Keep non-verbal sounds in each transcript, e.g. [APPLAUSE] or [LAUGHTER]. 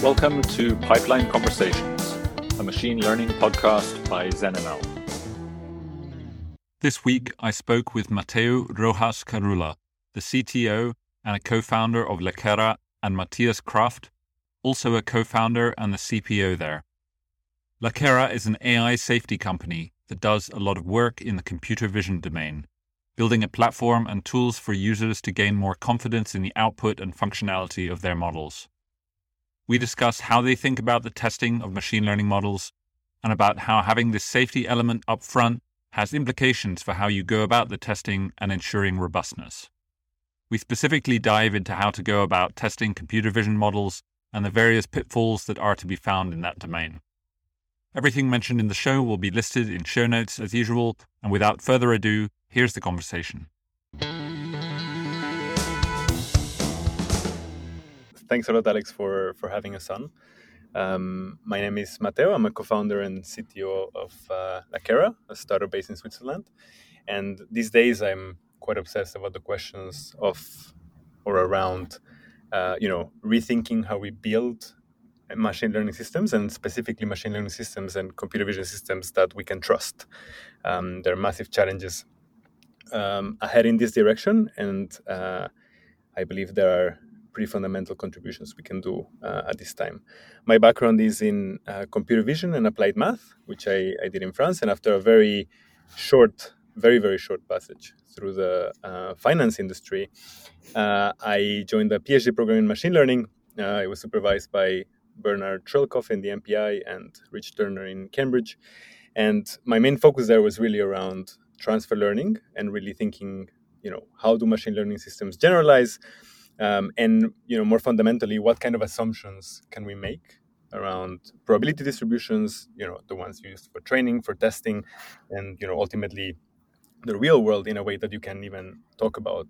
Welcome to Pipeline Conversations, a machine learning podcast by ZenML. This week, I spoke with Mateo Rojas Carulla, the CTO and a co founder of Lakera, and Matthias Kraft, also a co founder and the CPO there. Lakera is an AI safety company that does a lot of work in the computer vision domain, building a platform and tools for users to gain more confidence in the output and functionality of their models. We discuss how they think about the testing of machine learning models and about how having this safety element up front has implications for how you go about the testing and ensuring robustness. We specifically dive into how to go about testing computer vision models and the various pitfalls that are to be found in that domain. Everything mentioned in the show will be listed in show notes as usual, and without further ado, here's the conversation. Thanks a lot, Alex, for for having us on. Um, my name is Mateo. I'm a co-founder and CTO of uh, Lakera, a startup based in Switzerland. And these days, I'm quite obsessed about the questions of or around, uh, you know, rethinking how we build machine learning systems and specifically machine learning systems and computer vision systems that we can trust. Um, there are massive challenges um, ahead in this direction, and uh, I believe there are pretty fundamental contributions we can do uh, at this time. My background is in uh, computer vision and applied math, which I, I, did in France. And after a very short, very, very short passage through the uh, finance industry, uh, I joined the PhD program in machine learning. Uh, it was supervised by Bernhard Schölkopf in the MPI and Rich Turner in Cambridge. And my main focus there was really around transfer learning and really thinking, you know, how do machine learning systems generalize? Um, and you know more fundamentally what kind of assumptions can we make around probability distributions you know the ones used for training for testing and you know ultimately the real world in a way that you can even talk about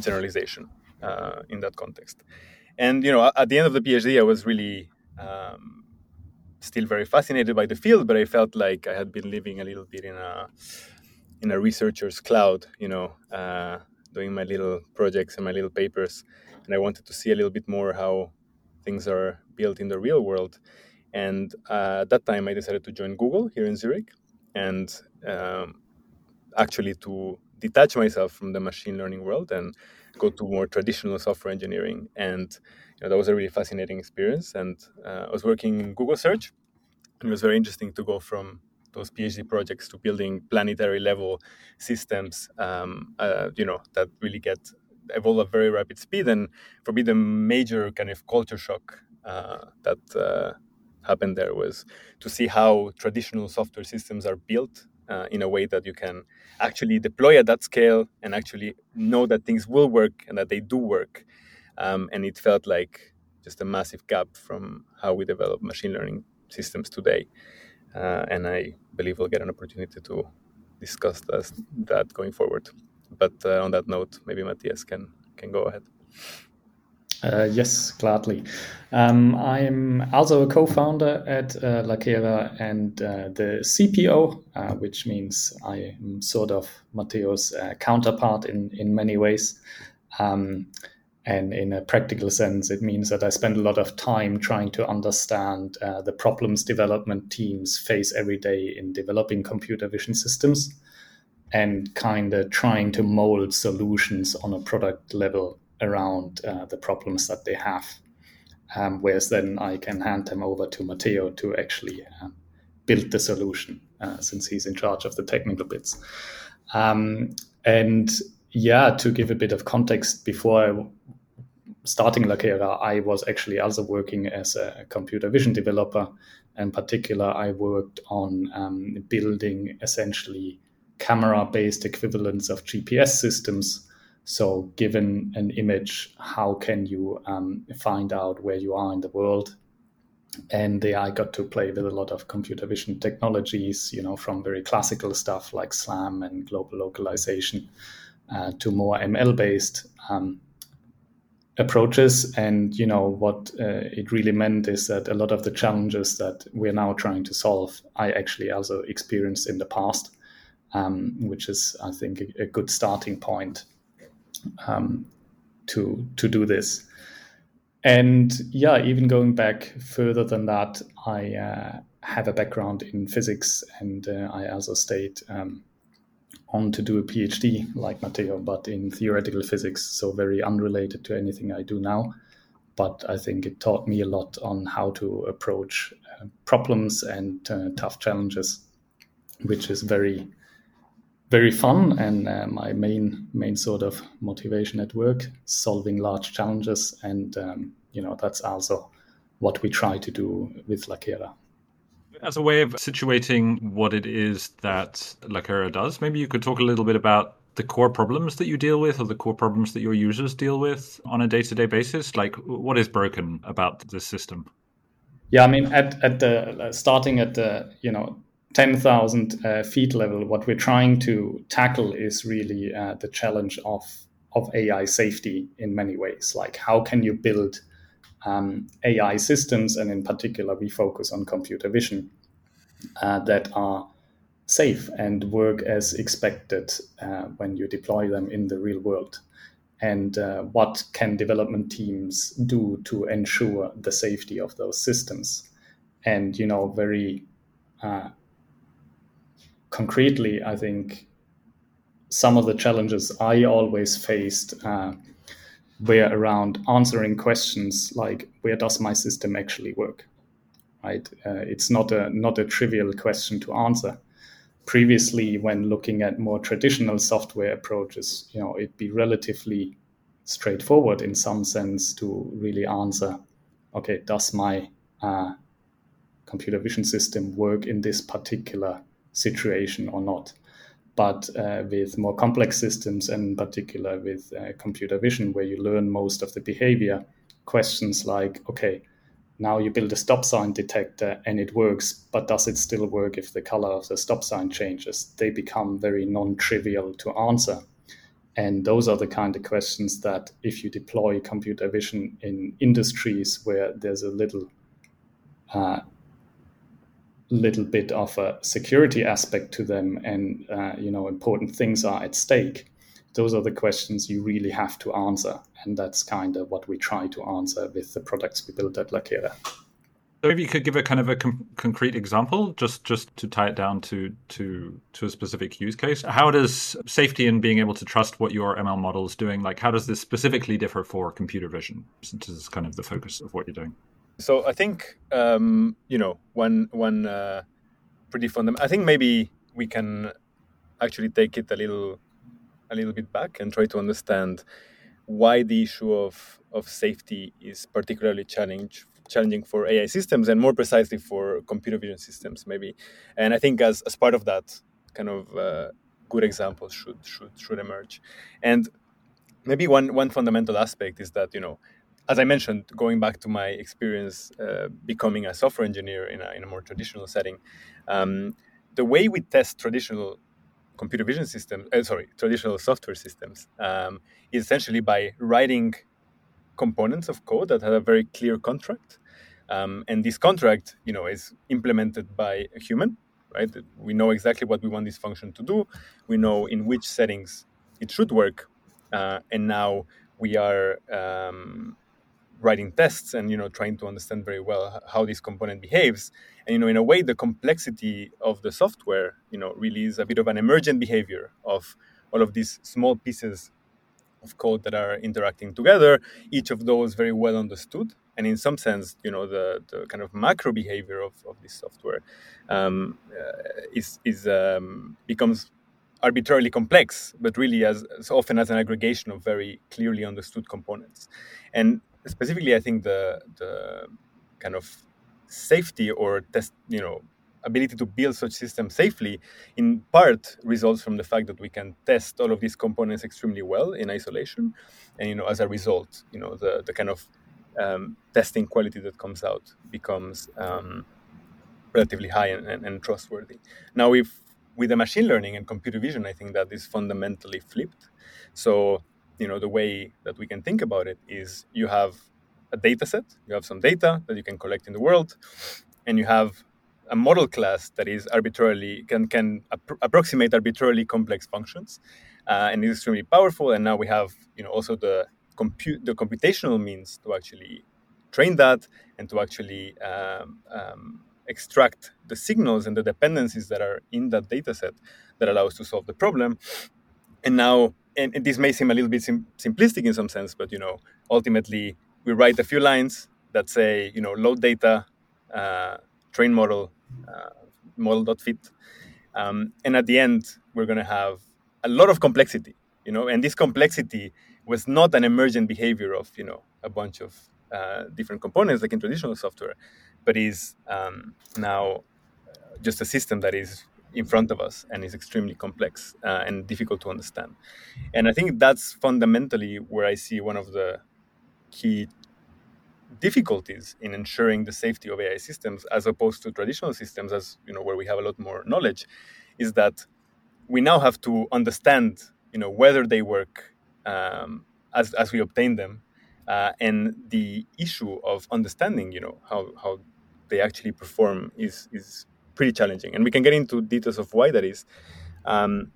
generalization uh, in that context. And you know at the end of the phd i was really um, still very fascinated by the field but i felt like i had been living a little bit in a in a researcher's cloud you know uh, doing my little projects and my little papers, and I wanted to see a little bit more how things are built in the real world. And uh, at that time, I decided to join Google here in Zurich, and um, actually to detach myself from the machine learning world and go to more traditional software engineering. And you know, that was a really fascinating experience. And uh, I was working in Google Search, and it was very interesting to go from those PhD projects to building planetary level systems, um, uh, you know, that really get evolve at very rapid speed. And for me, the major kind of culture shock uh, that uh, happened there was to see how traditional software systems are built uh, in a way that you can actually deploy at that scale and actually know that things will work and that they do work. Um, and it felt like just a massive gap from how we develop machine learning systems today. Uh, and I believe we'll get an opportunity to discuss this, that going forward. But uh, on that note, maybe Matthias can can go ahead. Uh, yes, gladly. Um, I'm also a co-founder at uh, Lakera and uh, the CPO, uh, which means I am sort of Mateo's uh, counterpart in in many ways. Um, and in a practical sense, it means that I spend a lot of time trying to understand uh, the problems development teams face every day in developing computer vision systems and kind of trying to mold solutions on a product level around uh, the problems that they have. Um, whereas then I can hand them over to Mateo to actually uh, build the solution uh, since he's in charge of the technical bits. Um, and yeah, to give a bit of context, before I starting Lakera, I was actually also working as a computer vision developer. In particular, I worked on um, building essentially camera based equivalents of GPS systems. So, given an image, how can you um, find out where you are in the world? And there I got to play with a lot of computer vision technologies, you know, from very classical stuff like SLAM and global localization uh, to more ML based um, approaches. And you know what uh, it really meant is that a lot of the challenges that we're now trying to solve, I actually also experienced in the past, um, which is I think a, a good starting point um, to to do this. and yeah, even going back further than that, I uh, have a background in physics, and uh, I also stayed um, on to do a PhD like Mateo, but in theoretical physics, so very unrelated to anything I do now. But I think it taught me a lot on how to approach uh, problems and uh, tough challenges, which is very very fun and uh, my main main sort of motivation at work solving large challenges and um, you know that's also what we try to do with Lakera. As a way of situating what it is that Lakera does, maybe you could talk a little bit about the core problems that you deal with or the core problems that your users deal with on a day-to-day basis. Like what is broken about this system? Yeah i mean at, at the starting at the you know 10,000 uh, feet level, what we're trying to tackle is really uh, the challenge of, of AI safety in many ways. Like, how can you build um, AI systems, and in particular, we focus on computer vision uh, that are safe and work as expected uh, when you deploy them in the real world. And uh, what can development teams do to ensure the safety of those systems? And, you know, very uh, concretely, I think some of the challenges I always faced uh, were around answering questions like, "Where does my system actually work?" Right? Uh, it's not a not a trivial question to answer. Previously, when looking at more traditional software approaches, you know, it'd be relatively straightforward in some sense to really answer, okay, does my uh, computer vision system work in this particular situation or not. But uh, with more complex systems, and in particular with uh, computer vision, where you learn most of the behavior, questions like, okay, now you build a stop sign detector and it works, but does it still work if the color of the stop sign changes? They become very non trivial to answer. And those are the kind of questions that, if you deploy computer vision in industries where there's a little uh, little bit of a security aspect to them and uh, you know important things are at stake those are the questions you really have to answer. And that's kind of what we try to answer with the products we build at lakera. So if you could give a kind of a com- concrete example just just to tie it down to to to a specific use case. How does safety and being able to trust what your ml model is doing like how does this specifically differ for computer vision? Since this is kind of the focus of what you're doing so I think um, you know one one uh, pretty fundamental. I think maybe we can actually take it a little a little bit back and try to understand why the issue of of safety is particularly challenge, challenging for AI systems and more precisely for computer vision systems maybe. And I think as as part of that kind of uh, good examples should should should emerge. And maybe one one fundamental aspect is that you know as I mentioned, going back to my experience uh, becoming a software engineer in a, in a more traditional setting, um, the way we test traditional computer vision systems, uh, sorry, traditional software systems, um, is essentially by writing components of code that have a very clear contract. Um, and this contract, you know, is implemented by a human, right? We know exactly what we want this function to do. We know in which settings it should work. Uh, and now we are um, writing tests and you know trying to understand very well how this component behaves. And you know in a way the complexity of the software you know really is a bit of an emergent behavior of all of these small pieces of code that are interacting together each of those very well understood and in some sense you know the, the kind of macro behavior of, of this software um, uh, is, is um, becomes arbitrarily complex but really as, as often as an aggregation of very clearly understood components. And specifically, I think the the kind of safety or test, you know, ability to build such systems safely, in part results from the fact that we can test all of these components extremely well in isolation, and you know, as a result, you know, the the kind of um, testing quality that comes out becomes um, relatively high and, and, and trustworthy. Now, if with the machine learning and computer vision, I think that is fundamentally flipped. So you know the way that we can think about it is you have a data set you have some data that you can collect in the world and you have a model class that is arbitrarily can can ap- approximate arbitrarily complex functions uh, and is extremely powerful and now we have you know also the compute the computational means to actually train that and to actually um, um, extract the signals and the dependencies that are in that data set that allow us to solve the problem. And now, and, and this may seem a little bit sim- simplistic in some sense, but you know, ultimately we write a few lines that say, you know, load data, uh, train model, uh, model.fit. Um, and at the end, we're going to have a lot of complexity, you know, and this complexity was not an emergent behavior of, you know, a bunch of uh, different components like in traditional software, but is um, now just a system that is in front of us and is extremely complex uh, and difficult to understand. And I think that's fundamentally where I see one of the key difficulties in ensuring the safety of AI systems as opposed to traditional systems as you know where we have a lot more knowledge is that we now have to understand you know whether they work um, as, as we obtain them uh, and the issue of understanding you know how, how they actually perform is is pretty challenging and we can get into details of why that is um,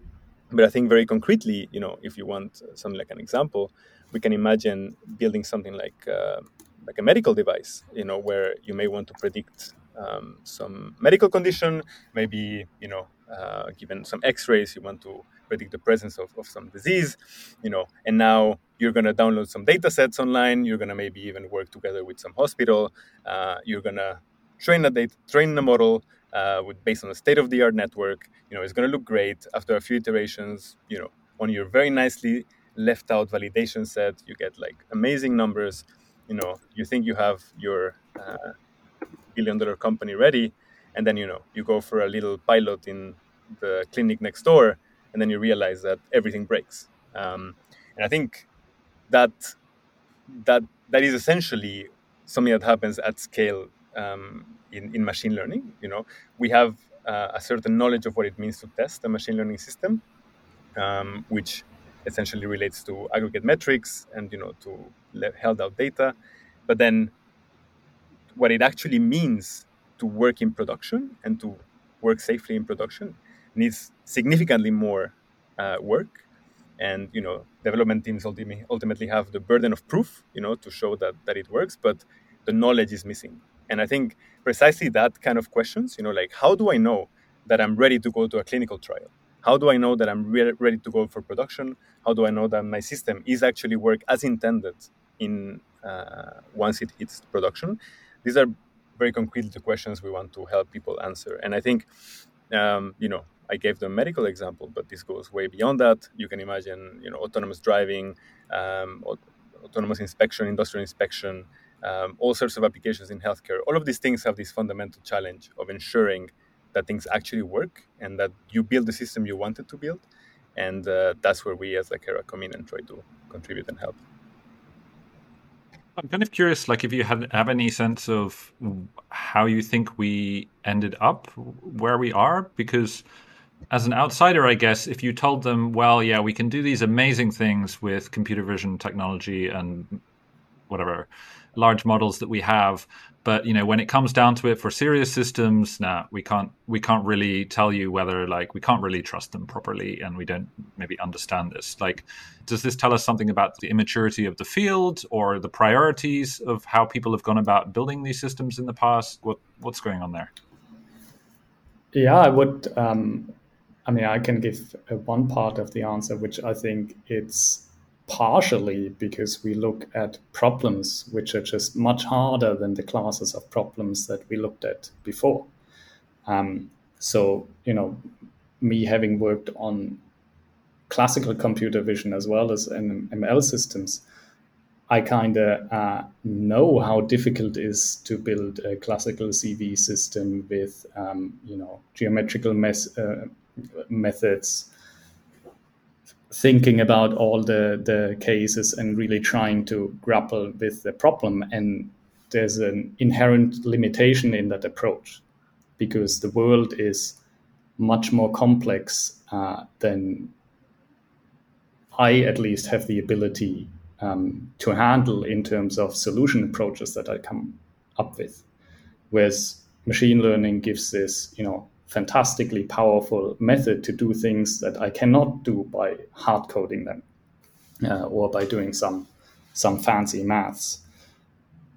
but i think very concretely you know if you want something like an example we can imagine building something like uh, like a medical device, you know, where you may want to predict um, some medical condition, maybe you know, uh, given some X-rays, you want to predict the presence of, of some disease, you know, and now you're going to download some data sets online. You're going to maybe even work together with some hospital. Uh, you're going to train a data, train a model uh, with based on a state-of-the-art network. You know, it's going to look great. After a few iterations, you know, on your very nicely left out validation set, you get like amazing numbers you know you think you have your uh, billion dollar company ready and then you know you go for a little pilot in the clinic next door and then you realize that everything breaks um, and i think that that that is essentially something that happens at scale um, in, in machine learning you know. We have uh, a certain knowledge of what it means to test a machine learning system um, which essentially relates to aggregate metrics and you know to held out data. But then what it actually means to work in production and to work safely in production needs significantly more uh, work. And you know development teams ultimately ultimately have the burden of proof you know to show that that it works but the knowledge is missing and i think precisely that kind of questions you know like how do i know that i'm ready to go to a clinical trial how do I know that I'm re- ready to go for production? How do I know that my system is actually work as intended in uh, once it hits production? These are very concrete the questions we want to help people answer. And I think, um, you know, I gave the medical example, but this goes way beyond that. You can imagine, you know, autonomous driving, um, autonomous inspection, industrial inspection, um, all sorts of applications in healthcare. All of these things have this fundamental challenge of ensuring that things actually work and that you build the system you wanted to build. And uh, that's where we as Lakera come in and try to contribute and help. I'm kind of curious, like if you have, have any sense of how you think we ended up where we are, because as an outsider, I guess, if you told them, well, yeah, we can do these amazing things with computer vision technology and whatever large models that we have, but you know when it comes down to it for serious systems nah we can't we can't really tell you whether like we can't really trust them properly and we don't maybe understand this. Like does this tell us something about the immaturity of the field or the priorities of how people have gone about building these systems in the past? What what's going on there? Yeah i would um, i mean i can give one part of the answer which i think it's partially because we look at problems which are just much harder than the classes of problems that we looked at before. Um, so, you know, me having worked on classical computer vision as well as ML systems, I kind of uh, know how difficult it is to build a classical CV system with, um, you know, geometrical mes- uh, methods thinking about all the, the cases and really trying to grapple with the problem. And there's an inherent limitation in that approach because the world is much more complex uh, than I at least have the ability um, to handle in terms of solution approaches that I come up with. Whereas machine learning gives this, you know, fantastically powerful method to do things that I cannot do by hard coding them uh, or by doing some some fancy maths.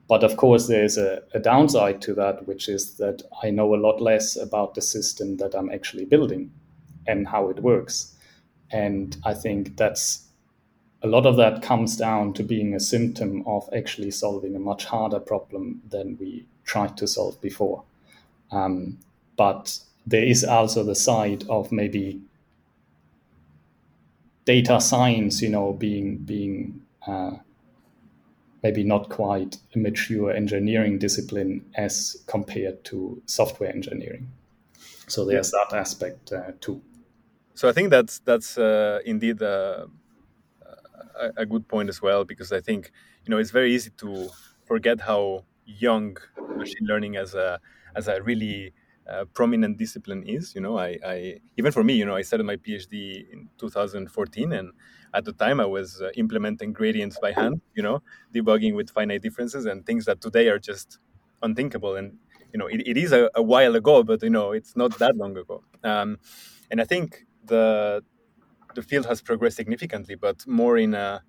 but of course, there's a, a, downside to that, which is that I know a lot less about the system that I'm actually building and how it works. And I think that's a lot of that comes down to being a symptom of actually solving a much harder problem than we tried to solve before. Um, but there is also the side of maybe data science, you know, being being uh, maybe not quite a mature engineering discipline as compared to software engineering. So there's that aspect uh, too. So I think that's that's uh, indeed a, a, good point as well because I think you know it's very easy to forget how young machine learning as a as a really uh, prominent discipline is. You know, I, I, even for me, you know, I started my PhD in 2014, and at the time I was uh, implementing gradients by hand. You know, debugging with finite differences and things that today are just unthinkable. And you know, it, it is a, a, while ago, but you know, it's not that long ago. Um, and I think the the field has progressed significantly, but more in a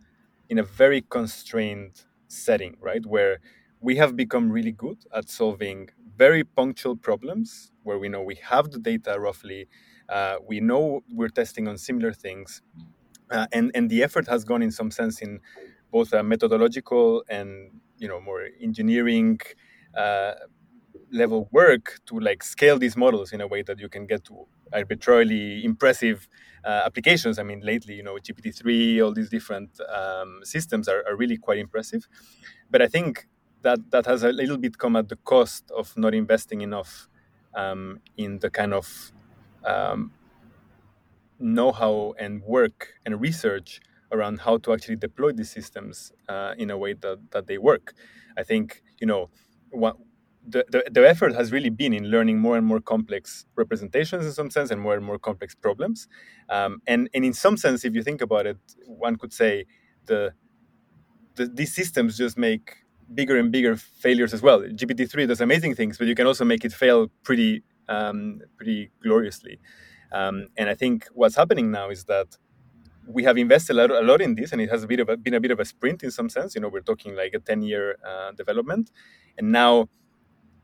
in a very constrained setting, right, where we have become really good at solving very punctual problems where we know we have the data roughly, uh, we know we're testing on similar things, uh, and and the effort has gone in some sense in both a methodological and you know more engineering uh, level work to like scale these models in a way that you can get to arbitrarily impressive uh, applications. I mean, lately, you know, GPT-3, all these different um, systems are, are, really quite impressive. But I think that that has a little bit come at the cost of not investing enough um, in the kind of um, know-how and work and research around how to actually deploy these systems uh, in a way that, that they work. I think you know what, the, the, the effort has really been in learning more and more complex representations in some sense and more and more complex problems. Um, and, and in some sense, if you think about it, one could say the, the these systems just make bigger and bigger failures as well. GPT-3 does amazing things, but you can also make it fail pretty um, pretty gloriously. Um, and I think what's happening now is that we have invested a lot, a lot in this, and it has a bit of a, been a bit of a sprint in some sense. You know, we're talking like a ten-year uh, development, and now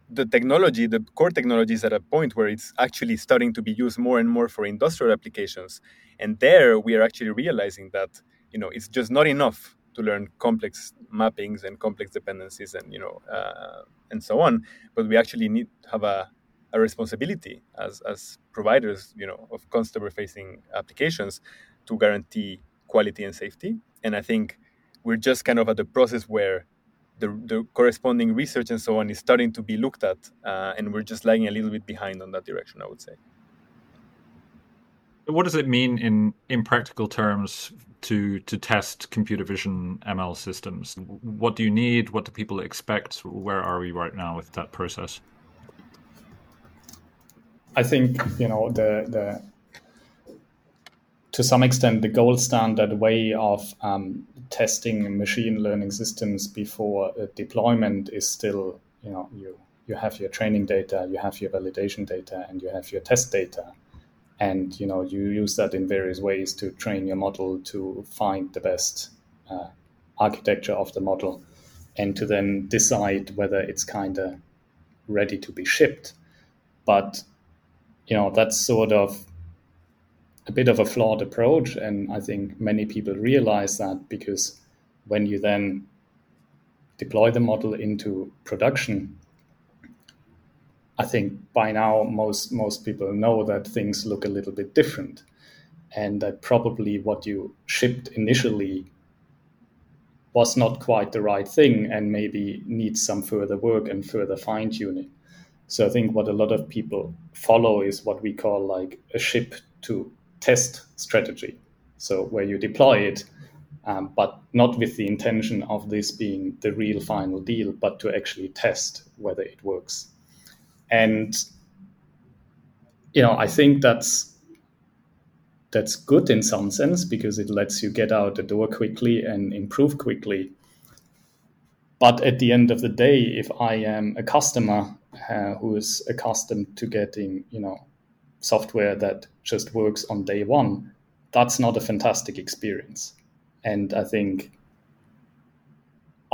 the technology, the core technology, is at a point where it's actually starting to be used more and more for industrial applications. And there, we are actually realizing that you know it's just not enough to learn complex mappings and complex dependencies and you know uh, and so on. But we actually need to have a, a responsibility as, as providers you know of customer facing applications to guarantee quality and safety. And i think we're just kind of at the process where the, the corresponding research and so on is starting to be looked at uh, and we're just lagging a little bit behind on that direction i would say what does it mean in in practical terms to to test computer vision ML systems? What do you need? What do people expect? Where are we right now with that process? I think you know the the to some extent the gold standard way of um, testing machine learning systems before deployment is still you know you you have your training data, you have your validation data, and you have your test data and you know you use that in various ways to train your model to find the best uh, architecture of the model and to then decide whether it's kind of ready to be shipped. But you know that's sort of a bit of a flawed approach and i think many people realize that because when you then deploy the model into production I think by now most most people know that things look a little bit different, and that probably what you shipped initially was not quite the right thing, and maybe needs some further work and further fine tuning. So I think what a lot of people follow is what we call like a ship to test strategy. So where you deploy it, um, but not with the intention of this being the real final deal, but to actually test whether it works and you know i think that's that's good in some sense because it lets you get out the door quickly and improve quickly. But at the end of the day if i am a customer uh, who is accustomed to getting you know software that just works on day one that's not a fantastic experience. And i think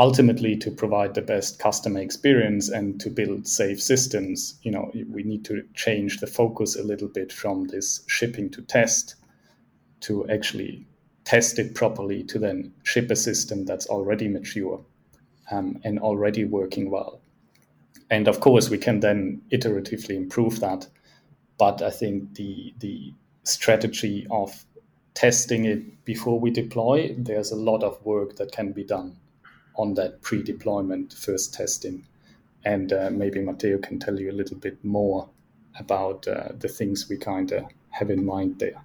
ultimately to provide the best customer experience and to build safe systems you know we need to change the focus a little bit from this shipping to test to actually test it properly to then ship a system that's already mature um, and already working well. And of course we can then iteratively improve that but i think the the strategy of testing it before we deploy there's a lot of work that can be done on that pre-deployment first testing. And uh, maybe Mateo can tell you a little bit more about uh, the things we kind of have in mind there.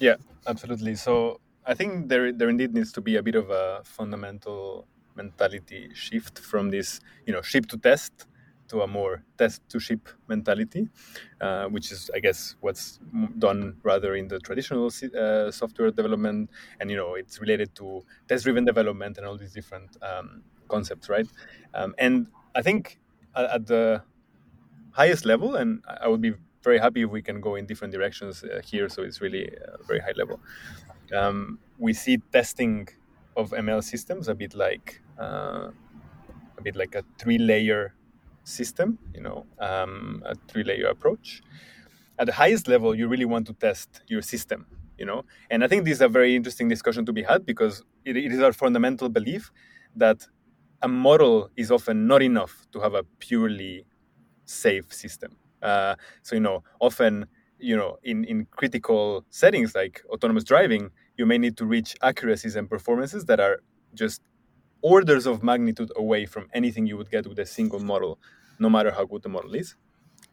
Yeah, absolutely. So I think there there indeed needs to be a bit of a fundamental mentality shift from this, you know, ship to test to a more test to ship mentality, uh, which is, I guess, what's done rather in the traditional uh, software development. And, you know, it's related to test driven development and all these different um, concepts, right? Um, and I think at, the highest level, and I would be very happy if we can go in different directions uh, here, so it's really a very high level. Um, we see testing of ML systems a bit like uh, a bit like a three layer system, you know, um, a three-layer approach. At the highest level, you really want to test your system, you know, and I think this is a very interesting discussion to be had because it, it is our fundamental belief that a model is often not enough to have a purely safe system. Uh, so you know, often you know, in in critical settings like autonomous driving, you may need to reach accuracies and performances that are just orders of magnitude away from anything you would get with a single model, no matter how good the model is.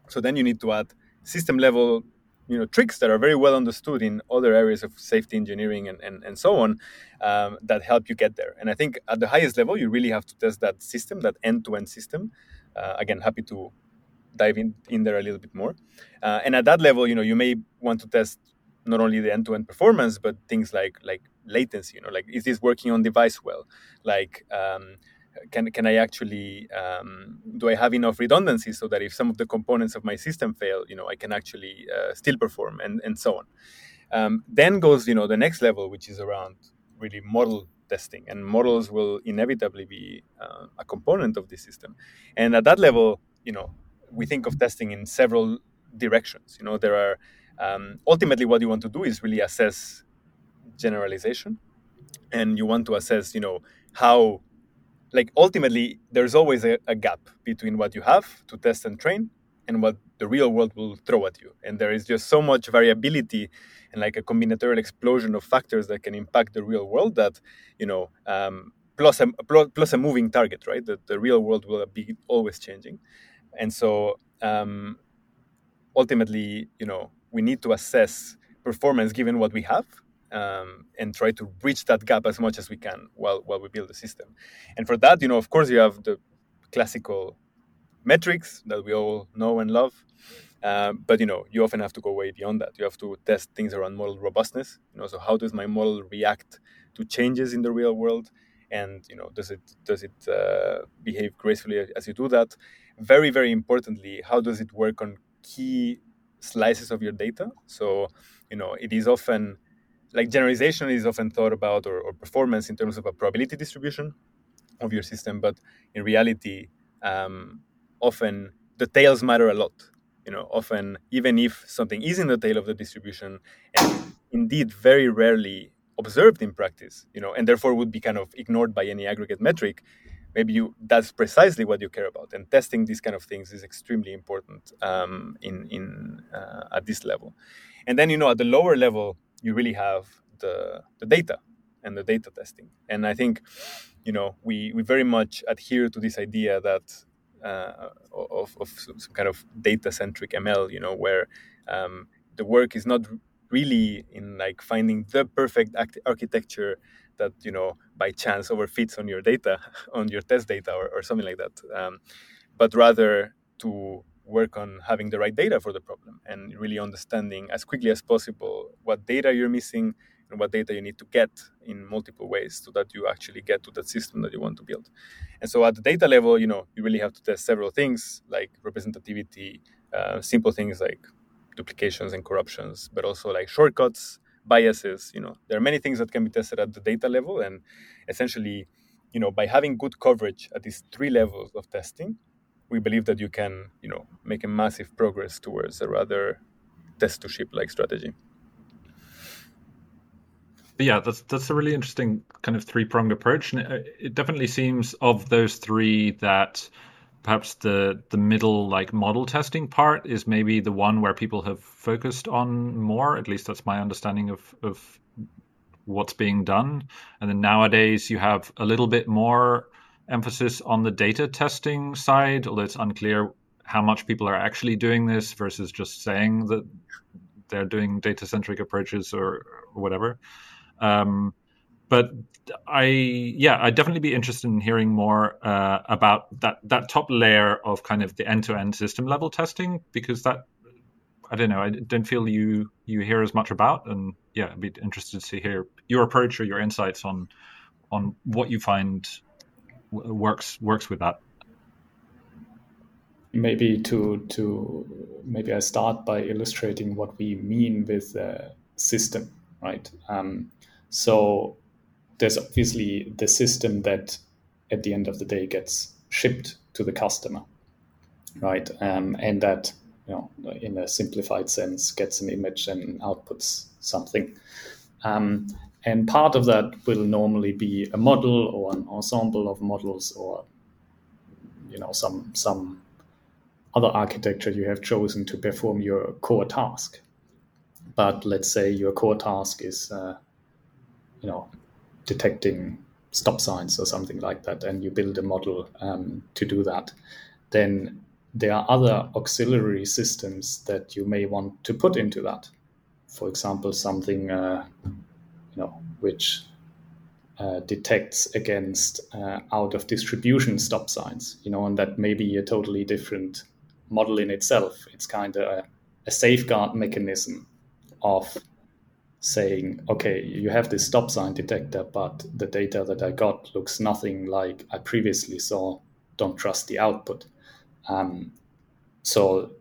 So then you need to add system level you know tricks that are very well understood in other areas of safety engineering and, and, and so on um, that help you get there. And i think at the highest level you really have to test that system that end-to-end system. Uh, again happy to dive in, in there a little bit more. Uh, and at that level you know you may want to test not only the end-to-end performance but things like like latency you know like is this working on device well like um, can can I actually um, do I have enough redundancy so that if some of the components of my system fail, you know, I can actually uh, still perform and and so on. Um, then goes you know the next level, which is around really model testing, and models will inevitably be uh, a component of this system. And at that level, you know, we think of testing in several directions. You know, there are um, ultimately what you want to do is really assess generalization and you want to assess you know how like ultimately there's always a, a, gap between what you have to test and train and what the real world will throw at you. And there is just so much variability and like a combinatorial explosion of factors that can impact the real world that you know um, plus a plus a moving target right? That the real world will be always changing. And so um, ultimately you know we need to assess performance given what we have um, and try to bridge that gap as much as we can while while we build the system. And for that, you know, of course, you have the classical metrics that we all know and love. Um, but you know, you often have to go way beyond that. You have to test things around model robustness. You know, so how does my model react to changes in the real world? And you know, does it does it uh, behave gracefully as you do that? Very very importantly, how does it work on key slices of your data? So you know, it is often like generalization is often thought about or, or, performance in terms of a probability distribution of your system but in reality um, often the tails matter a lot. You know often even if something is in the tail of the distribution and indeed very rarely observed in practice you know and therefore would be kind of ignored by any aggregate metric maybe you that's precisely what you care about and testing these kind of things is extremely important um, in in uh, at this level. And then you know at the lower level you really have the, the data and the data testing. And I think, you know, we, we very much adhere to this idea that uh, of, of some kind of data centric ML, you know, where um, the work is not really in like finding the perfect architecture that you know by chance overfits on your data [LAUGHS] on your test data or, or something like that um, but rather to work on having the right data for the problem and really understanding as quickly as possible what data you're missing and what data you need to get in multiple ways so that you actually get to that system that you want to build. And so at the data level, you know, you really have to test several things like representativity, uh, simple things like duplications and corruptions, but also like shortcuts, biases. You know, there are many things that can be tested at the data level, and essentially you know, by having good coverage at these three levels of testing, we believe that you can, you know, make a massive progress towards a rather test to ship like strategy. But yeah, that's that's a really interesting kind of three pronged approach, and it, it, definitely seems of those three that perhaps the the middle like model testing part is maybe the one where people have focused on more. At least that's my understanding of of what's being done. And then nowadays you have a little bit more emphasis on the data testing side, although it's unclear how much people are actually doing this versus just saying that they're doing data centric approaches or, or whatever. Um, but I, yeah, I'd definitely be interested in hearing more uh, about that that top layer of kind of the end to end system level testing because that I don't know. I don't feel you you hear as much about, and yeah, I'd be interested to hear your approach or your insights on on what you find works works with that. Maybe to to maybe I start by illustrating what we mean with the system, right? Um, so there's obviously the system that at the end of the day gets shipped to the customer, right? Um, and that you know, in a simplified sense, gets an image and outputs something. Um, and part of that will normally be a model or an ensemble of models or you know some some other architecture you have chosen to perform your core task. But let's say your core task is uh, you know detecting stop signs or something like that, and you build a model um, to do that. Then there are other auxiliary systems that you may want to put into that. For example, something uh, you know which uh, detects against uh, out of distribution stop signs. You know, and that may be a totally different model in itself. It's kind of a, a safeguard mechanism of saying, okay, you have this stop sign detector, but the data that I got looks nothing like I previously saw. Don't trust the output. Um, so,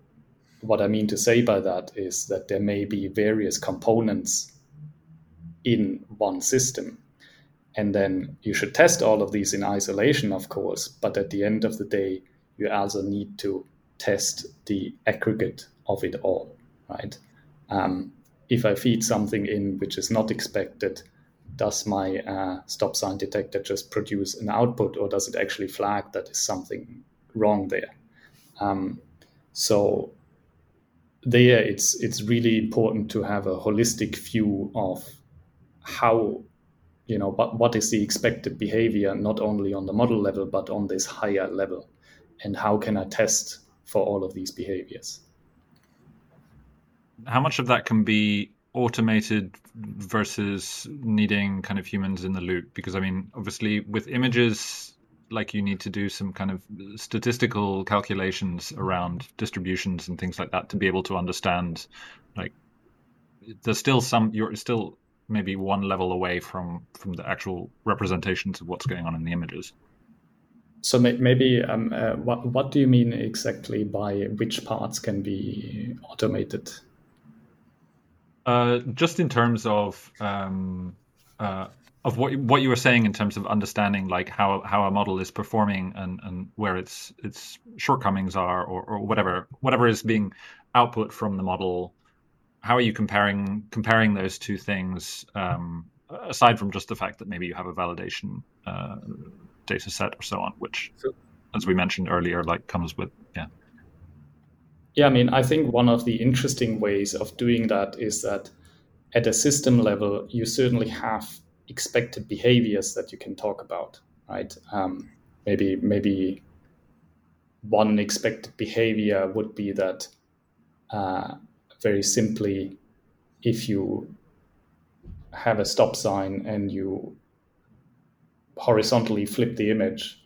what I mean to say by that is that there may be various components in one system. And then you should test all of these in isolation, of course. But at the end of the day, you also need to test the aggregate of it all, right? Um, if I feed something in which is not expected, does my uh, stop sign detector just produce an output or does it actually flag that is something wrong there? Um, so there, it's it's really important to have a holistic view of how you know what, what is the expected behavior not only on the model level but on this higher level? And how can i test for all of these behaviors? How much of that can be automated versus needing kind of humans in the loop? Because i mean obviously with images like you need to do some kind of statistical calculations around distributions and things like that to be able to understand like there's still some you're still maybe one level away from from the actual representations of what's going on in the images. So maybe um, uh, what what do you mean exactly by which parts can be automated? Uh, just in terms of um, uh, of what what you were saying in terms of understanding like how how a model is performing and and where its its shortcomings are or, or whatever whatever is being output from the model how are you comparing comparing those two things um, aside from just the fact that maybe you have a validation uh, data set or so on which so, as we mentioned earlier like comes with yeah yeah i mean i think one of the interesting ways of doing that is that at a system level you certainly have expected behaviors that you can talk about, right? Um, maybe maybe one expected behavior would be that uh, very simply, if you have a stop sign and you horizontally flip the image,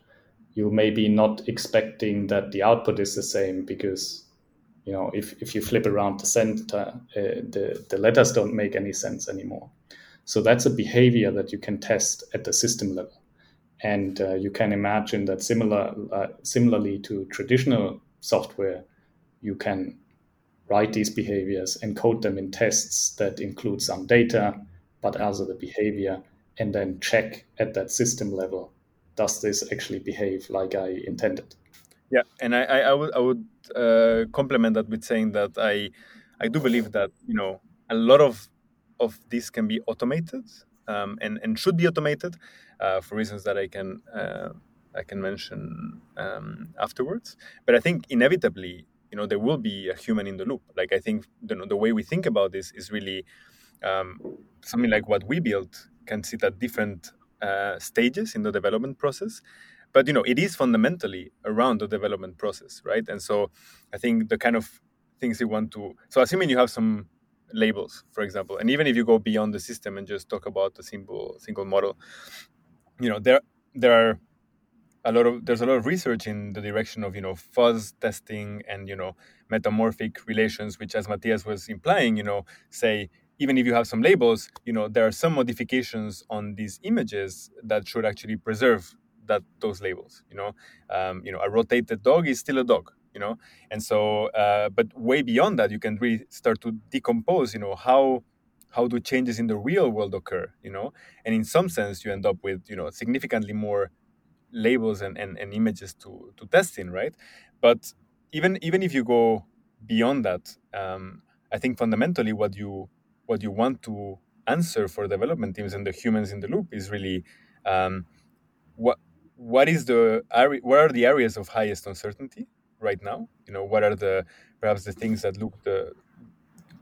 you may be not expecting that the output is the same because you know if, if you flip around the center, uh, the, the letters don't make any sense anymore. So that's a behavior that you can test at the system level. And uh, you can imagine that similar, uh, similarly to traditional software, you can write these behaviors, encode them in tests that include some data, but also the behavior, and then check at that system level does this actually behave like I intended? Yeah, and I, I, I would I would uh, complement that with saying that I I do believe that you know a lot of of this can be automated um, and and should be automated uh, for reasons that I can uh, I can mention um, afterwards. But I think inevitably, you know, there will be a human in the loop. Like I think you know, the way we think about this is really um, something like what we built can sit at different uh, stages in the development process. But you know, it is fundamentally around the development process, right? And so I think the kind of things you want to so assuming you have some labels, for example, and even if you go beyond the system and just talk about the simple single model, you know, there there are a lot of there's a lot of research in the direction of you know fuzz testing and you know metamorphic relations which as matthias was implying you know say even if you have some labels you know there are some modifications on these images that should actually preserve that those labels you know? Um, you know a rotated dog is still a dog you know? And so uh, but way beyond that you can really start to decompose you know how how do changes in the real world occur you know? And in some sense you end up with you know significantly more labels and, and, and images to, to test in, right? But even even if you go beyond that, um, I think fundamentally what you what you want to answer for development teams and the humans in the loop is really um, what what is the what are the areas of highest uncertainty right now? You know what are the perhaps the things that look the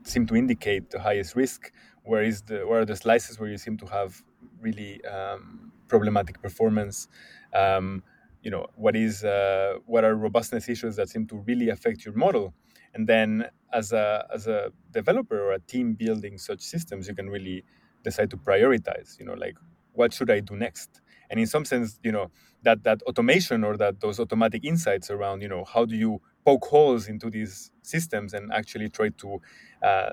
seem to indicate the highest risk? Where is the where are the slices where you seem to have really um, problematic performance um, you know what is uh, what are robustness issues that seem to really affect your model? And then as a as a developer or a team building such systems you can really decide to prioritize you know like what should i do next? And in some sense you know that that automation or that those automatic insights around you know how do you poke holes into these systems and actually try to uh,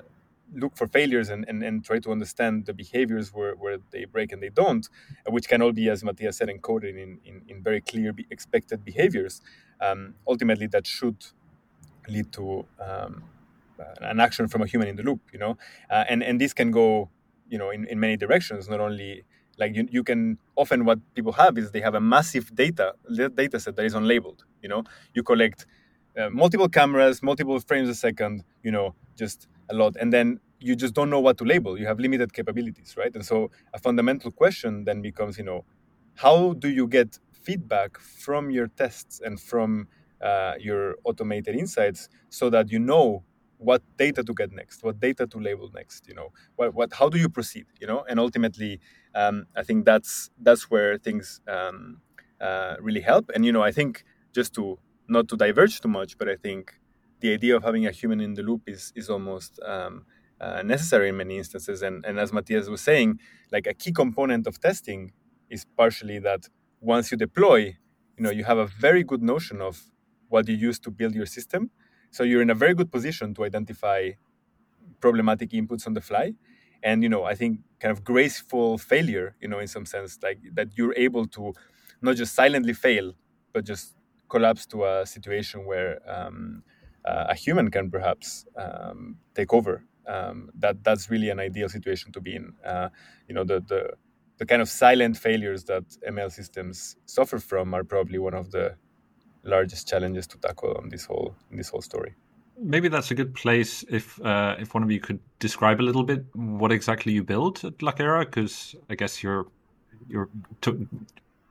look for failures and, and, and try to understand the behaviors where, where they break and they don't, which can all be, as Matthias said, encoded in, in, in very clear be expected behaviors. Um, ultimately, that should lead to um, an action from a human in the loop, you know, uh, and and this can go, you know, in, in many directions. Not only like you, you can often what people have is they have a massive data data set that is unlabeled. You know, you collect uh, multiple cameras, multiple frames a second. You know, just a lot. And then you just don't know what to label. You have limited capabilities right? And so a fundamental question then becomes you know how do you get feedback from your tests and from uh, your automated insights so that you know what data to get next what data to label next you know? What, what how do you proceed you know? And ultimately um, i think that's that's where things um, uh, really help. And you know i think just to not to diverge too much but i think the idea of having a human in the loop is is almost um, uh, necessary in many instances. And and as Matthias was saying, like a key component of testing is partially that once you deploy, you know, you have a very good notion of what you use to build your system. So you're in a very good position to identify problematic inputs on the fly. And you know, I think kind of graceful failure, you know, in some sense, like that you're able to not just silently fail, but just collapse to a situation where um, uh, a human can perhaps um, take over. Um, that that's really an ideal situation to be in. Uh, you know, the, the the kind of silent failures that ML systems suffer from are probably one of the largest challenges to tackle on this whole in this whole story. Maybe that's a good place if uh, if one of you could describe a little bit what exactly you build at Lakera, because I guess you're you're t-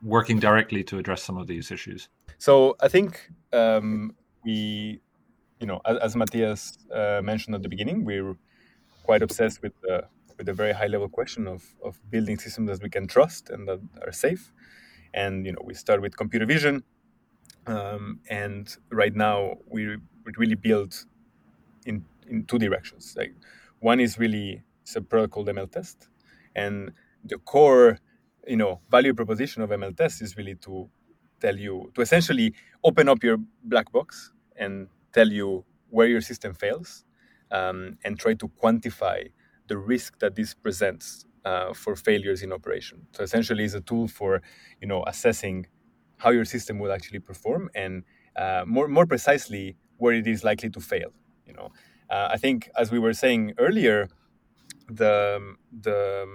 working directly to address some of these issues. So I think um, we you know, as, as Matthias uh, mentioned at the beginning, we're quite obsessed with the with the very high level question of of building systems that we can trust and that are safe. And you know, we start with computer vision, um, and right now we we really build in in two directions. Like one is really it's a product called ML Test, and the core you know value proposition of ML Test is really to tell you to essentially open up your black box and tell you where your system fails um, and try to quantify the risk that this presents uh, for failures in operation. So essentially, it's a tool for you know assessing how your system will actually perform and uh, more more precisely where it is likely to fail. You know, uh, I think as we were saying earlier, the the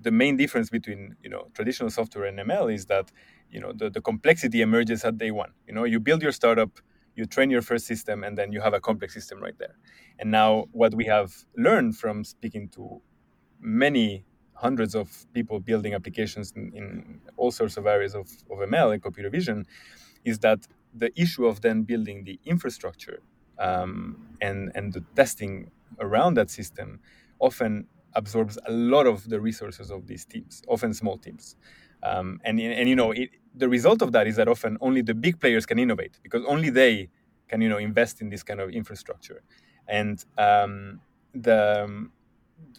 the main difference between you know traditional software and ML is that you know the, the complexity emerges at day one. You know, you build your startup, you train your first system, and then you have a complex system right there. And now what we have learned from speaking to many hundreds of people building applications in, in all sorts of areas of, of ML and computer vision is that the issue of then building the infrastructure um, and, and the testing around that system often absorbs a lot of the resources of these teams, often small teams. Um, and, and you know it, the result of that is that often only the big players can innovate because only they can you know invest in this kind of infrastructure and um, the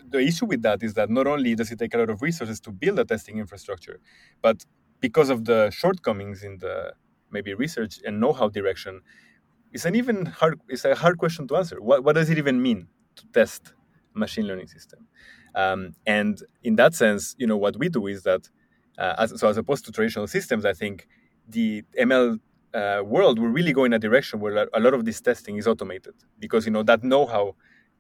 the issue with that is that not only does it take a lot of resources to build a testing infrastructure, but because of the shortcomings in the maybe research and know-how direction, it's an even hard it's a hard question to answer. What what does it even mean to test machine learning system? Um, and in that sense, you know, what we do is that uh, as, so as opposed to traditional systems, I think the ML uh, world will really go in a direction where a lot of this testing is automated because you know that know-how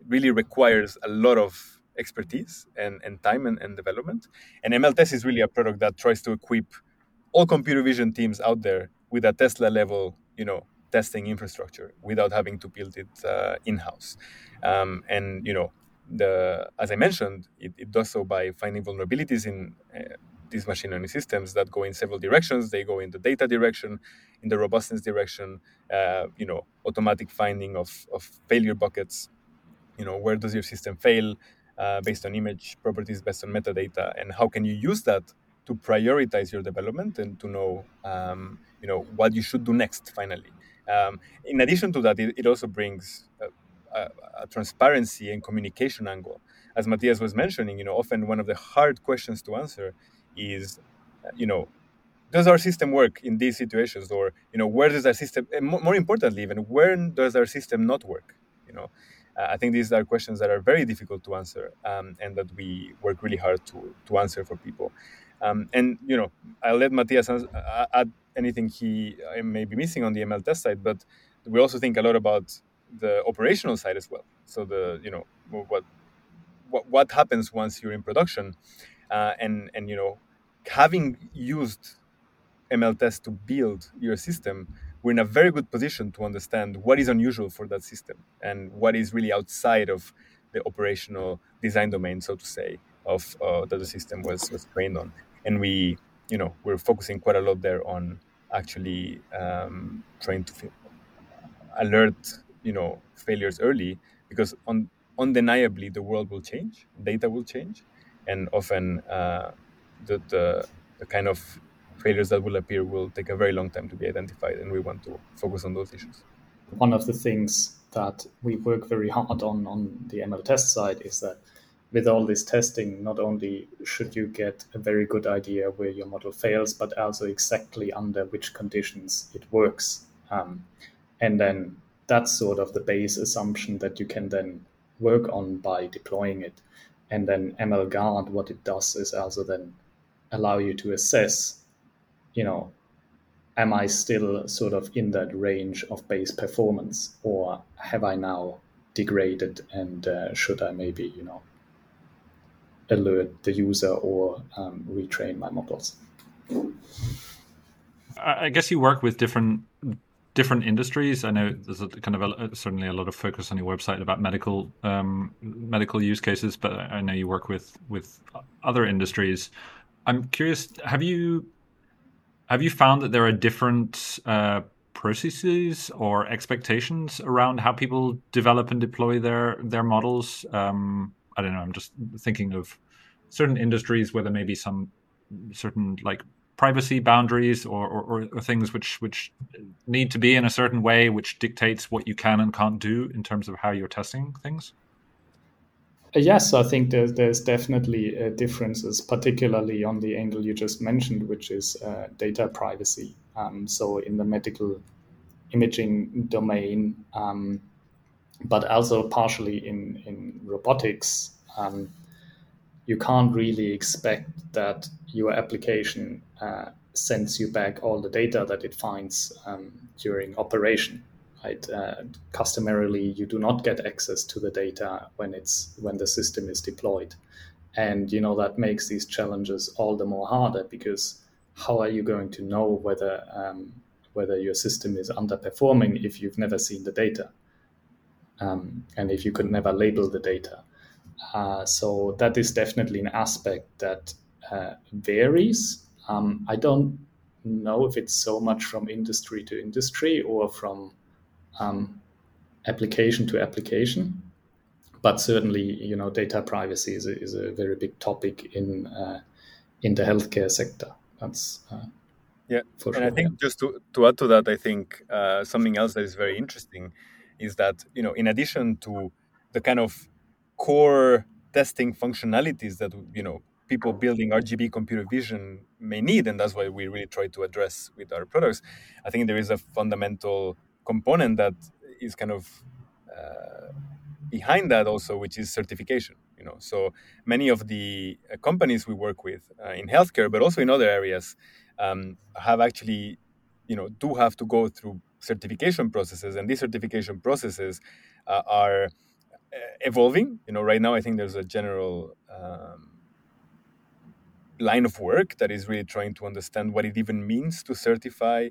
really requires a lot of expertise and, and time and, and development. And ML Test is really a product that tries to equip all computer vision teams out there with a Tesla level, you know, testing infrastructure without having to build it uh, in-house. Um, and you know, the as I mentioned, it, it does so by finding vulnerabilities in uh, these machine learning systems that go in several directions. They go in the data direction, in the robustness direction, uh, you know, automatic finding of, of failure buckets, you know where does your system fail uh, based on image properties based on metadata? And how can you use that to prioritize your development and to know um, you know what you should do next finally? Um, in addition to that it, it also brings a, a, a, transparency and communication angle. As matthias was mentioning you know often one of the hard questions to answer is you know does our system work in these situations or you know where does our system more importantly even where does our system not work you know uh, I think these are questions that are very difficult to answer um, and that we work really hard to, to answer for people. Um, and, you know, I'll let Matthias add anything he uh, may be missing on the ML test side, but we also think a lot about the operational side as well. So the, you know, what, what, what happens once you're in production uh, and, and, you know, having used ML test to build your system, we're in a very good position to understand what is unusual for that system and what is really outside of the operational design domain, so to say, of uh, that the system was, was trained on. And we, you know, we're focusing quite a lot there on actually um, trying to alert, you know, failures early because on, undeniably the world will change, data will change, and often uh, the, the the kind of failures that will appear will take a very long time to be identified, and we want to focus on those issues. One of the things that we work very hard on on the ML test side is that with all this testing, not only should you get a very good idea where your model fails, but also exactly under which conditions it works. Um, and then that's sort of the base assumption that you can then work on by deploying it. And then ML Guard, what it does is also then allow you to assess you know, am I still sort of in that range of base performance, or have I now degraded and uh, should I maybe, you know, alert the user or um, retrain my models? I guess you work with different different industries. I know there's a kind of a, certainly a lot of focus on your website about medical um, medical use cases, but I know you work with with other industries. I'm curious, have you have you found that there are different uh, processes or expectations around how people develop and deploy their their models? Um, I don't know. I'm just thinking of certain industries where there may be some certain like privacy boundaries or, or, or, things which which need to be in a certain way, which dictates what you can and can't do in terms of how you're testing things. Uh, yes, I think there's, there's definitely uh, differences, particularly on the angle you just mentioned, which is uh, data privacy. Um, so in the medical imaging domain, um, but also partially in, in robotics, um, you can't really expect that your application uh, sends you back all the data that it finds um, during operation right? Uh, customarily, you do not get access to the data when it's when the system is deployed, and you know that makes these challenges all the more harder because how are you going to know whether um, whether your system is underperforming if you've never seen the data um, and if you could never label the data? Uh, so that is definitely an aspect that uh, varies. Um, i don't know if it's so much from industry to industry or from um, application to application but certainly, you know, data privacy is a, is a very big topic in uh, in the healthcare sector. That's uh, yeah, and sure, I think just to, to add to that, I think uh, something else that is very interesting is that you know, in addition to the kind of core testing functionalities that you know people building RGB computer vision may need, and that's why we really try to address with our products. I think there is a fundamental component that is kind of uh, behind that also, which is certification. You know, so many of the uh, companies we work with uh, in healthcare, but also in other areas, um, have actually, you know, do have to go through certification processes, and these certification processes uh, are uh, evolving. You know, right now I think there's a general um, line of work that is really trying to understand what it even means to certify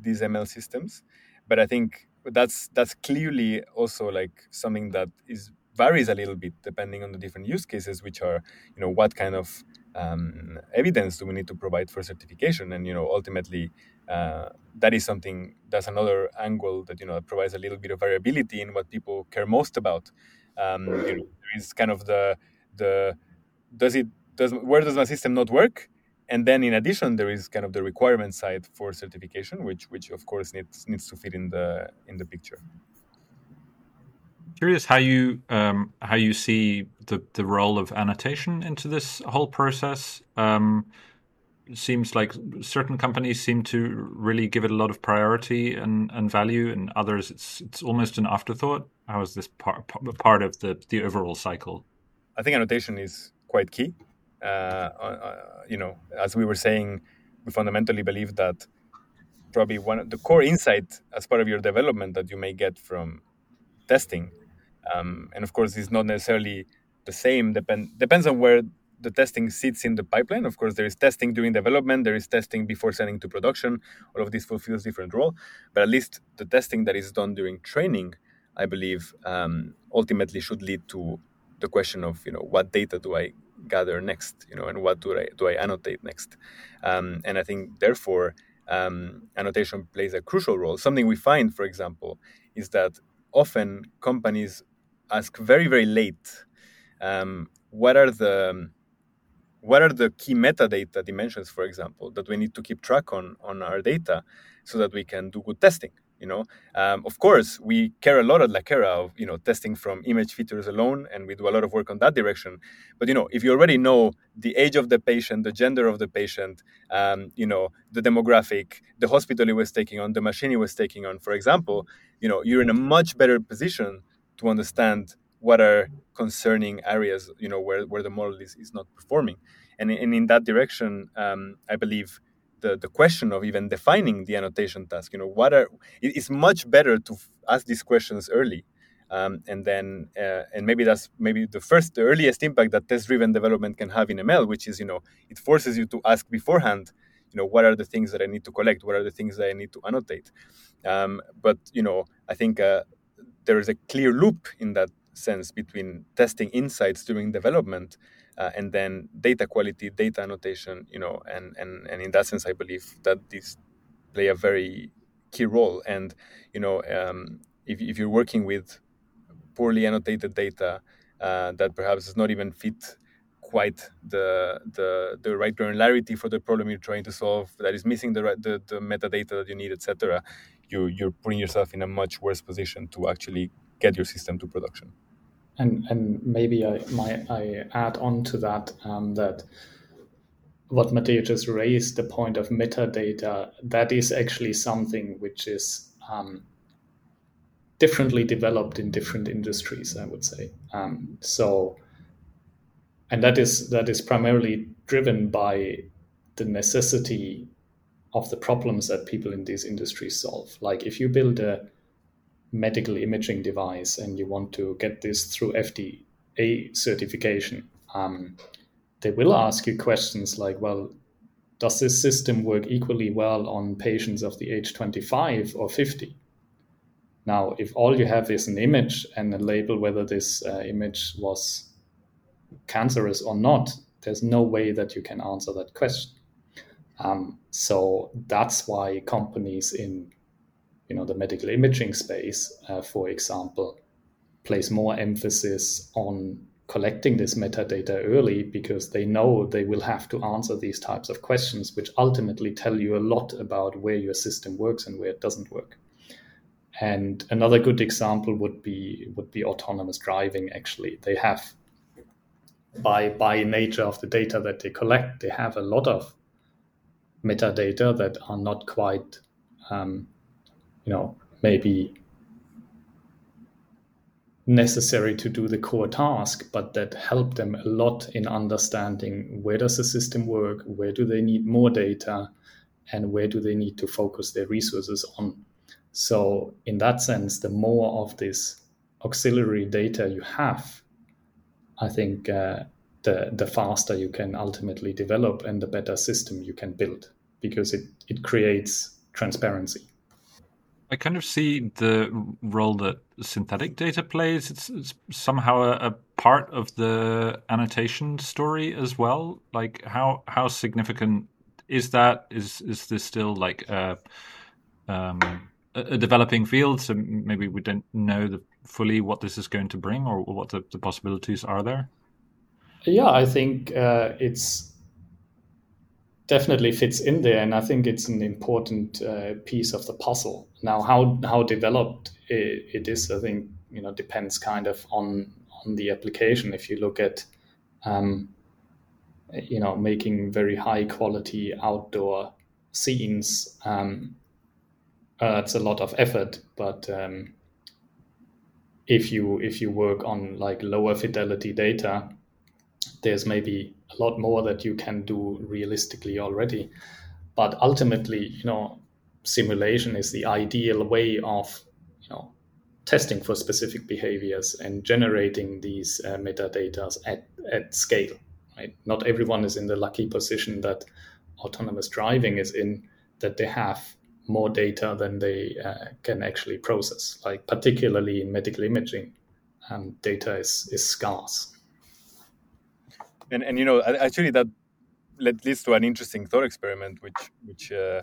these ML systems. But I think that's that's clearly also like something that is varies a little bit depending on the different use cases which are you know what kind of um, evidence do we need to provide for certification? And you know ultimately uh, that is something that's another angle that you know provides a little bit of variability in what people care most about. Um, you know there is kind of the the does it does where does my system not work and then in addition there is kind of the requirement side for certification which which of course needs needs to fit in the in the picture. Curious how you um, how you see the the role of annotation into this whole process. Um, seems like certain companies seem to really give it a lot of priority and, and value and others it's it's almost an afterthought. How is this part part of the the overall cycle? I think annotation is quite key you know, as we were saying, we fundamentally believe that probably one of the core insight as part of your development that you may get from testing, um, and of course, is not necessarily the same. Depend depends on where the testing sits in the pipeline. Of course, there is testing during development, there is testing before sending to production. All of this fulfills different role, but at least the testing that is done during training, I believe, um, ultimately should lead to the question of you know what data do I gather next, you know, and what do I do I annotate next? Um, and I think therefore um, annotation plays a crucial role. Something we find, for example, is that often companies ask very very late um, what are the what are the key metadata dimensions, for example, that we need to keep track on on our data so that we can do good testing you know? Um, of course we care a lot at Lakera of you know testing from image features alone and we do a lot of work on that direction. But you know if you already know the age of the patient the gender of the patient um, you know the demographic the hospital he was taking on the machine he was taking on for example you know you're in a much better position to understand what are concerning areas you know where, where the model is, is not performing. And, and in that direction um, i believe the, the question of even defining the annotation task you know what are it is much better to ask these questions early um, and then uh, and maybe that's maybe the first the earliest impact that test driven development can have in ml which is you know it forces you to ask beforehand you know what are the things that i need to collect? What are the things that i need to annotate? Um, but you know i think uh, there is a clear loop in that sense between testing insights during development uh, and then data quality, data annotation, you know, and, and, and in that sense, I believe that these play a very key role. And, you know, um, if, if you're working with poorly annotated data uh, that perhaps does not even fit quite the, the, the right granularity for the problem you're trying to solve, that is missing the, right, the, the metadata that you need, etc., you, you're putting yourself in a much worse position to actually get your system to production and and maybe I I add on to that um, that what Mateo just raised, the point of metadata, that is actually something which is um, differently developed in different industries. I would say um, so, and that is that is primarily driven by the necessity of the problems that people in these industries solve. Like if you build a medical imaging device and you want to get this through FDA certification, um, they will ask you questions like, well, does this system work equally well on patients of the age 25 or 50? Now, if all you have is an image and a label whether this uh, image was cancerous or not, there's no way that you can answer that question. Um, so that's why companies in you know the medical imaging space, uh, for example, place more emphasis on collecting this metadata early because they know they will have to answer these types of questions, which ultimately tell you a lot about where your system works and where it doesn't work. And another good example would be would be autonomous driving. Actually, they have by by nature of the data that they collect, they have a lot of metadata that are not quite, um, you know, maybe necessary to do the core task, but that help them a lot in understanding where does the system work, where do they need more data, and where do they need to focus their resources on. So, in that sense, the more of this auxiliary data you have, I think uh, the the faster you can ultimately develop and the better system you can build because it it creates transparency. I kind of see the role that synthetic data plays. It's, it's somehow a, a, part of the annotation story as well. Like how how significant is that? Is is this still like a, um, a developing field? So maybe we don't know the, fully what this is going to bring or what the, the possibilities are there. Yeah, I think uh, it's definitely fits in there, and I think it's an important uh, piece of the puzzle. Now, how how developed it, it is, I think you know depends kind of on on the application. If you look at um, you know making very high quality outdoor scenes, um, uh, that's a lot of effort, but um, if you if you work on like lower fidelity data there's maybe a lot more that you can do realistically already. But ultimately, you know, simulation is the ideal way of, you know, testing for specific behaviors and generating these uh, metadata at, at scale. Right? Not everyone is in the lucky position that autonomous driving is in, that they have more data than they uh, can actually process. Like particularly in medical imaging, um, data is, is scarce and and you know actually that leads to an interesting thought experiment which which uh,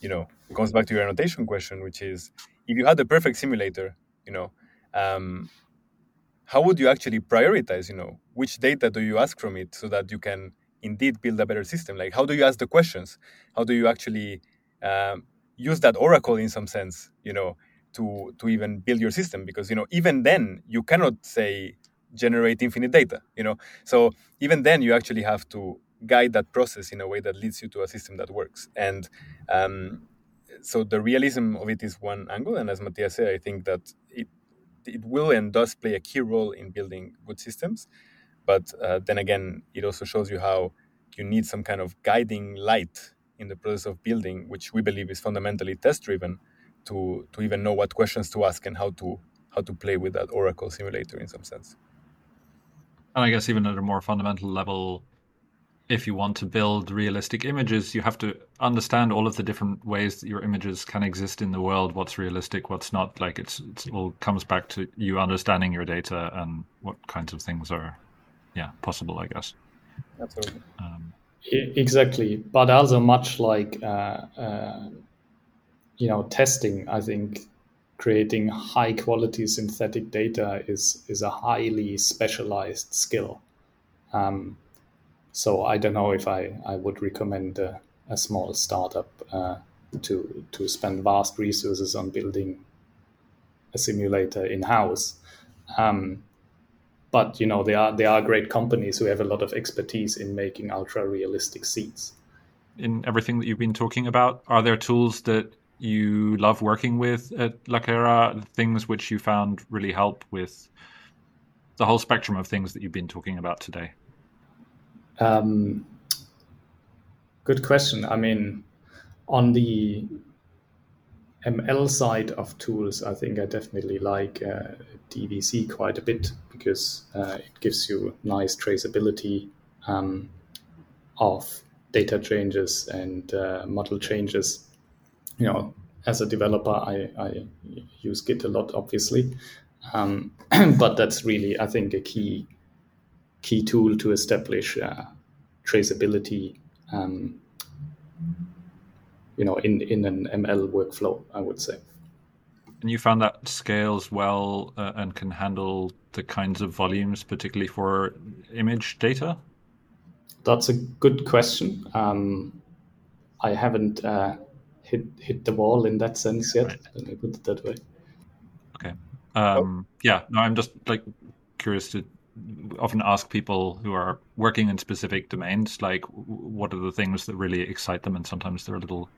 you know comes back to your annotation question which is if you had the perfect simulator you know um, how would you actually prioritize you know which data do you ask from it so that you can indeed build a better system? Like how do you ask the questions? How do you actually um, use that oracle in some sense you know to to even build your system? Because you know even then you cannot say generate infinite data you know? So even then you actually have to guide that process in a way that leads you to a system that works. And um, so the realism of it is one angle. And as matthias said i think that it it will and does play a key role in building good systems. But uh, then again it also shows you how you need some kind of guiding light in the process of building which we believe is fundamentally test driven to to even know what questions to ask and how to how to play with that oracle simulator in some sense and I guess even at a more fundamental level, if you want to build realistic images, you have to understand all of the different ways that your images can exist in the world. What's realistic, what's not. Like it's, it's all comes back to you understanding your data and what kinds of things are, yeah, possible. I guess. Absolutely. Um, exactly, but also much like uh, uh, you know testing, I think creating high quality synthetic data is is a highly specialized skill. Um, so I don't know if I, I would recommend a, a small startup uh, to to spend vast resources on building a simulator in house. Um, but you know there are there are great companies who have a lot of expertise in making ultra realistic seats. In everything that you've been talking about, are there tools that you love working with at Lakera, things which you found really help with the whole spectrum of things that you've been talking about today? Um, good question. I mean, on the ML side of tools, I think I definitely like uh, DVC quite a bit because uh, it gives you nice traceability um, of data changes and uh, model changes. You know, as a developer, I, I use Git a lot, obviously, um, [CLEARS THROAT] but that's really, I think, a key key tool to establish uh, traceability. Um, you know, in in an ML workflow, I would say. And you found that scales well uh, and can handle the kinds of volumes, particularly for image data. That's a good question. Um, I haven't uh, hit hit the wall in that sense yet. Right. Let me put it that way. Okay. Um, yeah. No, I'm just like curious to often ask people who are working in specific domains, like what are the things that really excite them, and sometimes there are little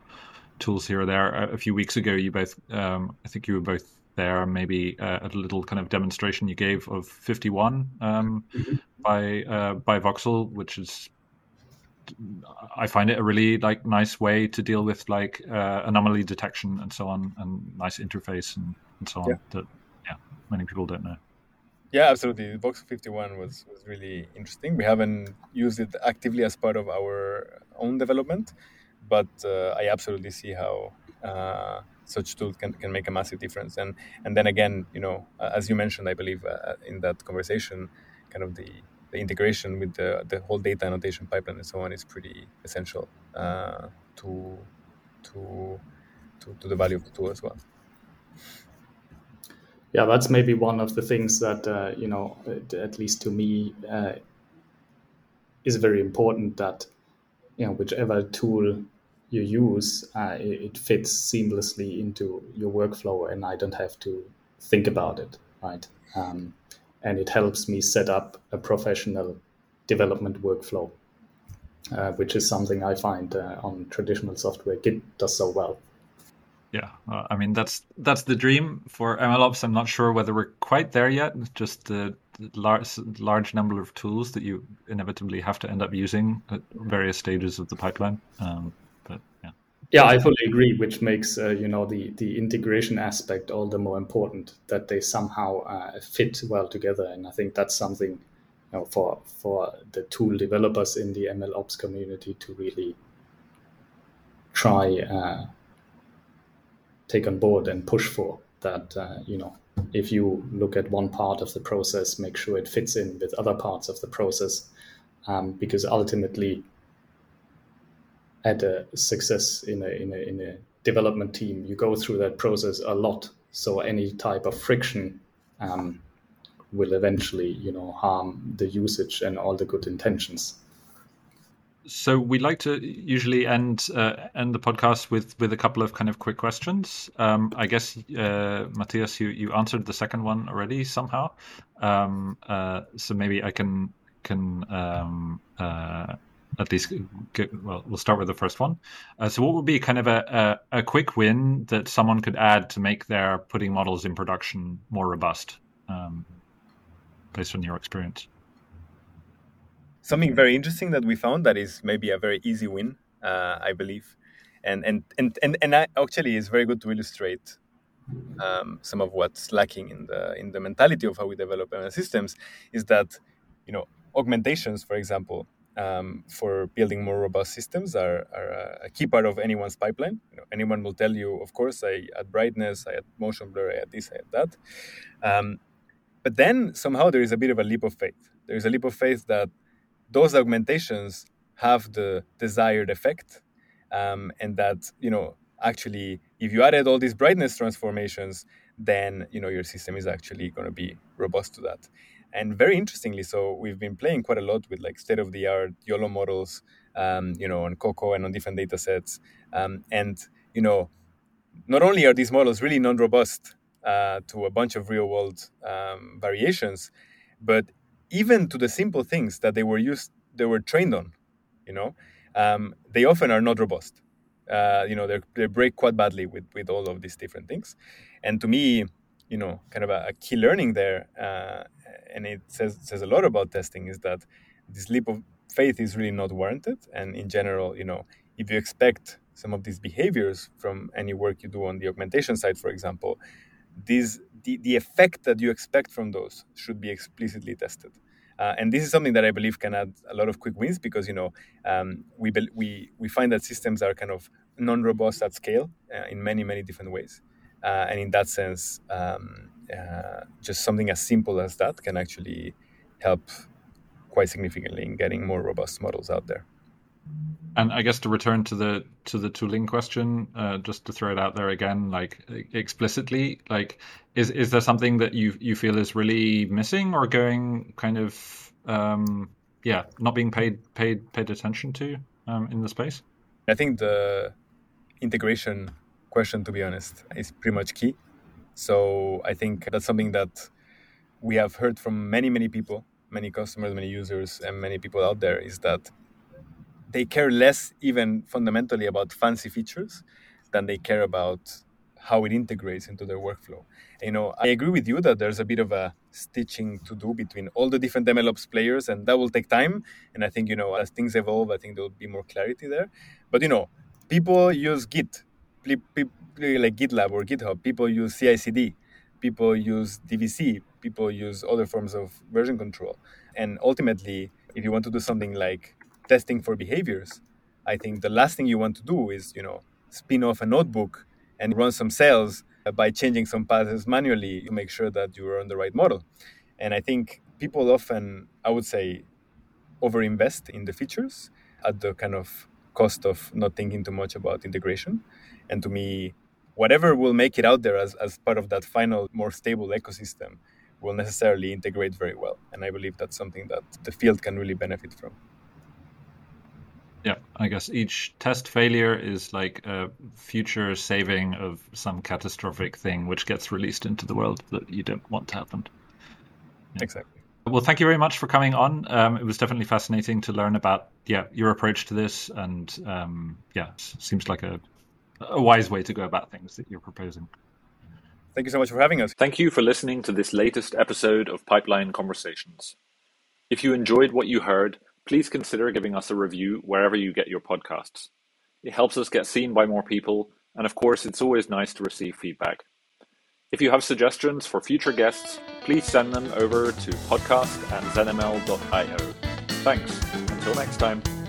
tools here or there. A, few weeks ago, you both, um, I think you were both there, maybe uh, at a little kind of demonstration you gave of 51 um, mm-hmm. by uh, by Voxel, which is I find it a really like nice way to deal with like uh, anomaly detection and so on, and nice interface and, and so on yeah. that yeah many people don't know. Yeah, absolutely. Box 51 was was really interesting. We haven't used it actively as part of our own development, but uh, I absolutely see how uh, such tools can, can make a massive difference. And and then again, you know, as you mentioned, I believe uh, in that conversation, kind of the the integration with the, the whole data annotation pipeline and so on is pretty essential uh, to, to, to, to the value of the tool as well. Yeah, that's maybe one of the things that, uh, you know, at least to me, uh, is very important that, you know, whichever tool you use, uh, it, it fits seamlessly into your workflow and I don't have to think about it, right? Um, and it helps me set up a professional development workflow, uh, which is something I find uh, on traditional software Git does so well. Yeah, uh, I mean that's that's the dream for MLOps. I'm not sure whether we're quite there yet. Just the large large number of tools that you inevitably have to end up using at various stages of the pipeline. Um, yeah. I fully agree. Which makes uh, you know the the integration aspect all the more important that they somehow uh, fit well together, and I think that's something you know for for the tool developers in the ML Ops community to really try uh, take on board and push for that. Uh, you know, if you look at one part of the process, make sure it fits in with other parts of the process, um, because ultimately had a success in a, in a in a development team, you go through that process a lot. So any type of friction um, will eventually, you know, harm the usage and all the good intentions. So we like to usually end uh, end the podcast with with a couple of kind of quick questions. Um, I guess uh, Matthias, you you answered the second one already somehow. Um, uh, so maybe I can can um, uh, at least well we'll start with the first one. Uh, so what would be kind of a, a, a, quick win that someone could add to make their putting models in production more robust um, based on your experience? Something very interesting that we found that is maybe a very easy win uh, i believe. And and and and, and I, actually is very good to illustrate um, some of what's lacking in the in the mentality of how we develop ML systems is that you know augmentations for example um, for building more robust systems are, are, a key part of anyone's pipeline. You know, anyone will tell you, of course, I add brightness, I add motion blur, I add this, I add that. Um, but then somehow there is a bit of a leap of faith. There is a leap of faith that those augmentations have the desired effect, um, and that you know actually, if you added all these brightness transformations, then you know your system is actually going to be robust to that and very interestingly so we've been playing quite a lot with like state of the art yolo models um, you know on coco and on different data sets. Um, and you know not only are these models really non-robust uh, to a bunch of real world um, variations but even to the simple things that they were used they were trained on you know? Um, they often are not robust. Uh, you know they break quite badly with with all of these different things. And to me you know kind of a, a key learning there uh, and it says says a lot about testing is that this leap of faith is really not warranted. And in general you know if you expect some of these behaviors from any work you do on the augmentation side for example these the, the effect that you expect from those should be explicitly tested. Uh, and this is something that I believe can add a lot of quick wins because you know um, we be- we we find that systems are kind of non-robust at scale uh, in many many different ways, uh, and in that sense, um, uh, just something as simple as that can actually help quite significantly in getting more robust models out there. And I guess to return to the to the tooling question, uh, just to throw it out there again, like explicitly, like is is there something that you you feel is really missing or going kind of um, yeah not being paid paid paid attention to um, in the space? I think the integration question, to be honest, is pretty much key. So I think that's something that we have heard from many many people, many customers, many users, and many people out there is that they care less even fundamentally about fancy features than they care about how it integrates into their workflow. You know, I agree with you that there's a bit of a stitching to do between all the different MLOps players, and that will take time. And I think, you know, as things evolve, I think there will be more clarity there. But, you know, people use Git, like GitLab or GitHub. People use CI CD. People use DVC. People use other forms of version control. And ultimately, if you want to do something like testing for behaviors, I think the last thing you want to do is, you know, spin off a notebook and run some cells by changing some paths manually to make sure that you are on the right model. And I think people often, I would say, overinvest in the features at the kind of cost of not thinking too much about integration. And to me, whatever will make it out there as, as part of that final, more stable ecosystem will necessarily integrate very well. And I believe that's something that the field can really benefit from. Yeah, I guess each test failure is like a future saving of some catastrophic thing which gets released into the world that you don't want to happen. Yeah. Exactly. Well, thank you very much for coming on. Um, it was definitely fascinating to learn about yeah your approach to this, and um, yeah, seems like a a wise way to go about things that you're proposing. Thank you so much for having us. Thank you for listening to this latest episode of Pipeline Conversations. If you enjoyed what you heard please consider giving us a review wherever you get your podcasts. It helps us get seen by more people, and of course, it's always nice to receive feedback. If you have suggestions for future guests, please send them over to podcast at zenml.io. Thanks. Until next time.